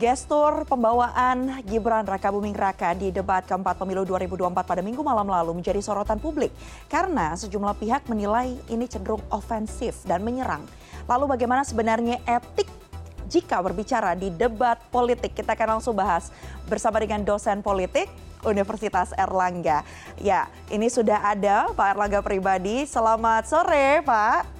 Gestur pembawaan Gibran Raka Buming Raka di debat keempat pemilu 2024 pada minggu malam lalu menjadi sorotan publik karena sejumlah pihak menilai ini cenderung ofensif dan menyerang. Lalu bagaimana sebenarnya etik jika berbicara di debat politik? Kita akan langsung bahas bersama dengan dosen politik Universitas Erlangga. Ya, ini sudah ada Pak Erlangga pribadi. Selamat sore, Pak.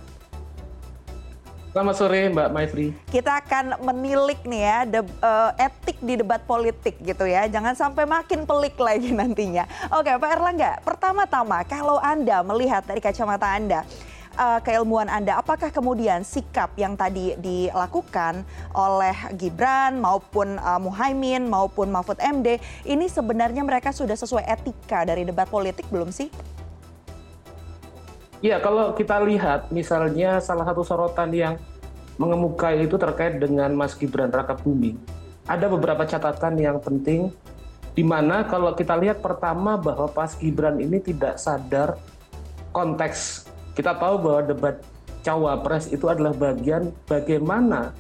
Selamat sore Mbak Maifri. Kita akan menilik nih ya de, uh, etik di debat politik gitu ya. Jangan sampai makin pelik lagi nantinya. Oke Pak Erlangga, pertama-tama kalau Anda melihat dari kacamata Anda, uh, keilmuan Anda, apakah kemudian sikap yang tadi dilakukan oleh Gibran maupun uh, Muhaimin maupun Mahfud MD ini sebenarnya mereka sudah sesuai etika dari debat politik belum sih? Ya, kalau kita lihat misalnya salah satu sorotan yang mengemukai itu terkait dengan Mas Gibran Raka Bumi. Ada beberapa catatan yang penting di mana kalau kita lihat pertama bahwa Mas Gibran ini tidak sadar konteks. Kita tahu bahwa debat cawapres itu adalah bagian bagaimana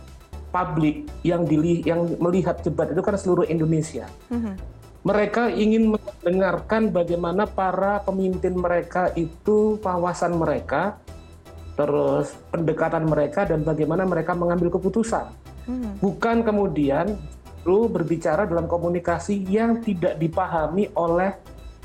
publik yang dili yang melihat debat itu kan seluruh Indonesia. Mm -hmm mereka ingin mendengarkan bagaimana para pemimpin mereka itu wawasan mereka, terus pendekatan mereka dan bagaimana mereka mengambil keputusan. Hmm. Bukan kemudian lu berbicara dalam komunikasi yang tidak dipahami oleh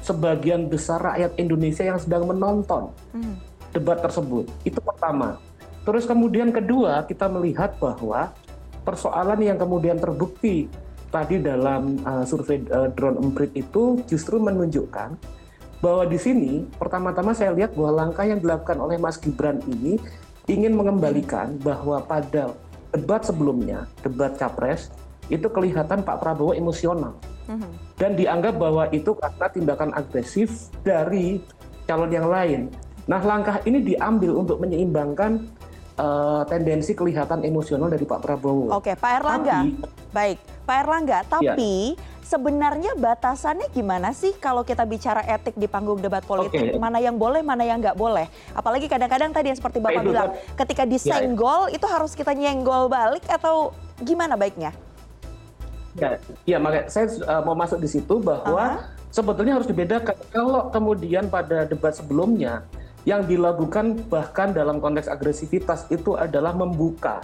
sebagian besar rakyat Indonesia yang sedang menonton hmm. debat tersebut. Itu pertama. Terus kemudian kedua kita melihat bahwa persoalan yang kemudian terbukti tadi dalam uh, survei uh, drone emprit itu justru menunjukkan bahwa di sini pertama-tama saya lihat bahwa langkah yang dilakukan oleh Mas Gibran ini ingin mengembalikan bahwa pada debat sebelumnya, debat capres, itu kelihatan Pak Prabowo emosional. Mhm. Dan dianggap bahwa itu karena tindakan agresif dari calon yang lain. Nah langkah ini diambil untuk menyeimbangkan uh, tendensi kelihatan emosional dari Pak Prabowo. Oke, Pak Erlangga. Tapi, baik, Pak Erlangga. Tapi ya. sebenarnya batasannya gimana sih kalau kita bicara etik di panggung debat politik? Okay. Mana yang boleh, mana yang nggak boleh? Apalagi kadang-kadang tadi yang seperti Bapak Baik, bilang, kan. ketika disenggol ya, ya. itu harus kita nyenggol balik atau gimana baiknya? Ya, ya makanya saya uh, mau masuk di situ bahwa uh -huh. sebetulnya harus dibedakan. Kalau kemudian pada debat sebelumnya yang dilakukan bahkan dalam konteks agresivitas itu adalah membuka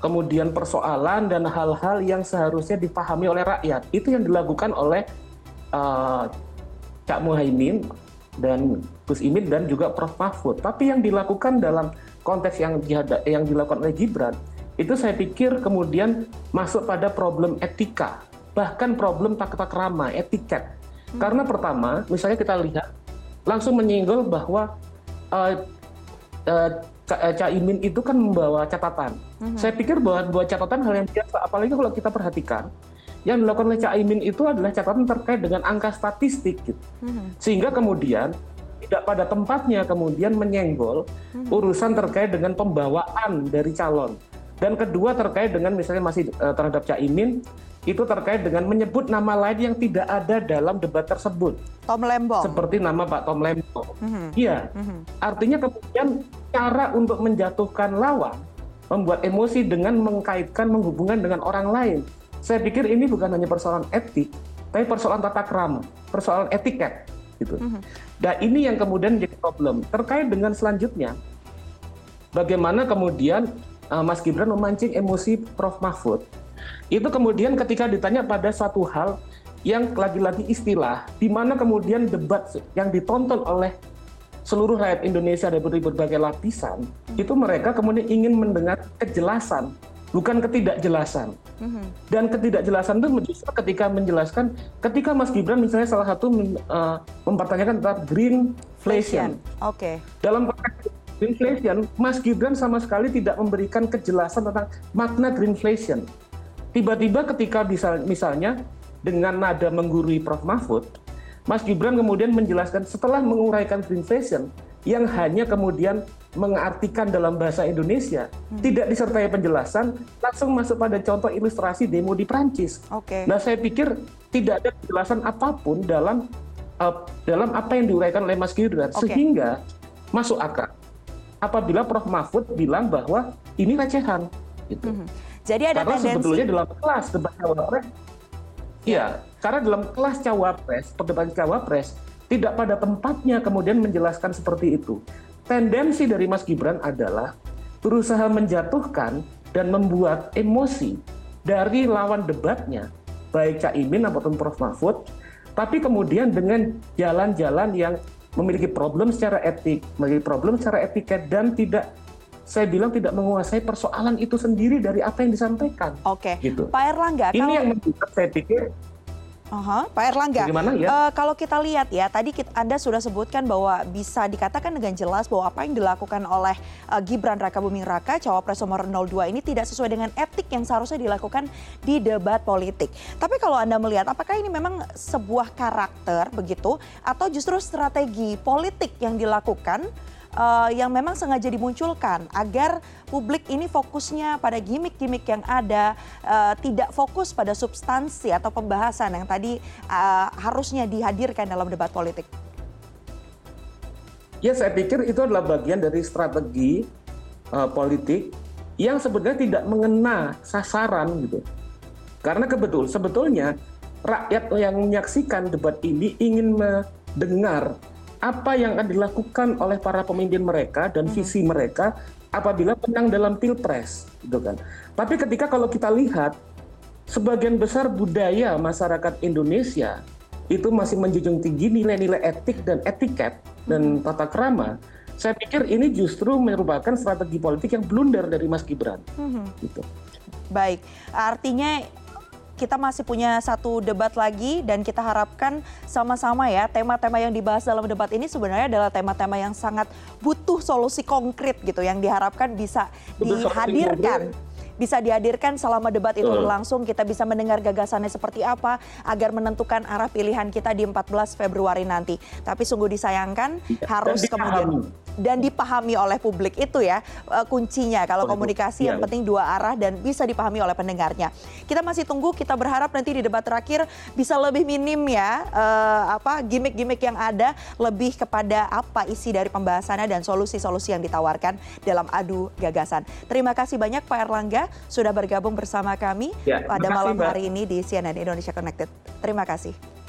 kemudian persoalan dan hal-hal yang seharusnya dipahami oleh rakyat. Itu yang dilakukan oleh uh, Cak Muhaimin dan Gus Imin dan juga Prof. Mahfud. Tapi yang dilakukan dalam konteks yang yang dilakukan oleh Gibran itu saya pikir kemudian masuk pada problem etika. Bahkan problem tata krama etiket. Hmm. karena pertama misalnya kita lihat langsung menyinggol bahwa uh, uh, Caimin itu kan membawa catatan. Mm-hmm. Saya pikir bahwa buat catatan hal yang biasa, apalagi kalau kita perhatikan yang dilakukan oleh Caimin itu adalah catatan terkait dengan angka statistik, gitu. Mm-hmm. Sehingga kemudian tidak pada tempatnya kemudian menyenggol mm-hmm. urusan terkait dengan pembawaan dari calon. Dan kedua terkait dengan misalnya masih uh, terhadap Caimin itu terkait dengan menyebut nama lain yang tidak ada dalam debat tersebut. Tom Lembong. Seperti nama Pak Tom Lembong. Mm-hmm. Iya. Mm-hmm. Artinya kemudian cara untuk menjatuhkan lawan membuat emosi dengan mengkaitkan menghubungkan dengan orang lain. Saya pikir ini bukan hanya persoalan etik, tapi persoalan tata krama, persoalan etiket gitu. Mm-hmm. Dan ini yang kemudian menjadi problem. Terkait dengan selanjutnya, bagaimana kemudian uh, Mas Gibran memancing emosi Prof Mahfud itu kemudian ketika ditanya pada suatu hal yang lagi-lagi istilah, di mana kemudian debat yang ditonton oleh seluruh rakyat Indonesia dari berbagai lapisan, itu mereka kemudian ingin mendengar kejelasan, bukan ketidakjelasan. Mm-hmm. Dan ketidakjelasan itu justru ketika menjelaskan, ketika Mas Gibran misalnya salah satu uh, mempertanyakan tentang greenflation. Oke. Okay. Dalam konteks greenflation, Mas Gibran sama sekali tidak memberikan kejelasan tentang makna greenflation tiba-tiba ketika misalnya dengan nada menggurui Prof Mahfud, Mas Gibran kemudian menjelaskan setelah menguraikan green fashion yang hanya kemudian mengartikan dalam bahasa Indonesia hmm. tidak disertai penjelasan langsung masuk pada contoh ilustrasi demo di Prancis. Okay. Nah saya pikir tidak ada penjelasan apa pun dalam uh, dalam apa yang diuraikan oleh Mas Gibran okay. sehingga masuk akal apabila Prof Mahfud bilang bahwa ini recehan. Gitu. -hmm. Jadi ada karena tendensi. sebetulnya dalam kelas debat cawapres, iya, karena dalam kelas cawapres, perdebatan cawapres tidak pada tempatnya kemudian menjelaskan seperti itu. Tendensi dari Mas Gibran adalah berusaha menjatuhkan dan membuat emosi dari lawan debatnya, baik Cak Imin ataupun Prof Mahfud, tapi kemudian dengan jalan-jalan yang memiliki problem secara etik, memiliki problem secara etiket dan tidak saya bilang tidak menguasai persoalan itu sendiri dari apa yang disampaikan. Oke, gitu. Pak Erlangga. Ini kalau... yang membuat saya pikir Uh-huh. Pak Erlangga, ya? Uh, kalau kita lihat ya, tadi kita, Anda sudah sebutkan bahwa bisa dikatakan dengan jelas bahwa apa yang dilakukan oleh uh, Gibran Raka Buming Raka, cawapres nomor 02 ini tidak sesuai dengan etik yang seharusnya dilakukan di debat politik. Tapi kalau Anda melihat, apakah ini memang sebuah karakter begitu, atau justru strategi politik yang dilakukan uh, yang memang sengaja dimunculkan agar publik ini fokusnya pada gimmick-gimmick yang ada, uh, tidak fokus pada substansi atau pembahasan yang tadi uh, harusnya dihadirkan dalam debat politik. Ya, saya pikir itu adalah bagian dari strategi uh, politik yang sebenarnya tidak mengena sasaran gitu. Karena kebetul sebetulnya rakyat yang menyaksikan debat ini ingin mendengar apa yang akan dilakukan oleh para pemimpin mereka dan visi mereka apabila menang dalam pilpres, gitu kan. Tapi ketika kalau kita lihat sebagian besar budaya masyarakat Indonesia itu masih menjunjung tinggi nilai-nilai etik dan etiket dan tata krama, saya pikir ini justru merupakan strategi politik yang blunder dari Mas Gibran. Gitu. Baik, artinya kita masih punya satu debat lagi dan kita harapkan sama-sama ya tema-tema yang dibahas dalam debat ini sebenarnya adalah tema-tema yang sangat butuh solusi konkret gitu yang diharapkan bisa dihadirkan bisa dihadirkan selama debat itu berlangsung. Kita bisa mendengar gagasannya seperti apa agar menentukan arah pilihan kita di 14 Februari nanti. Tapi sungguh disayangkan ya, harus kemudian dan dipahami oleh publik itu ya uh, kuncinya. Kalau komunikasi ya. yang penting dua arah dan bisa dipahami oleh pendengarnya. Kita masih tunggu. Kita berharap nanti di debat terakhir bisa lebih minim ya uh, apa gimmick-gimmick yang ada lebih kepada apa isi dari pembahasannya dan solusi-solusi yang ditawarkan dalam adu gagasan. Terima kasih banyak Pak Erlangga sudah bergabung bersama kami ya, pada malam hari ini di CNN Indonesia Connected. Terima kasih.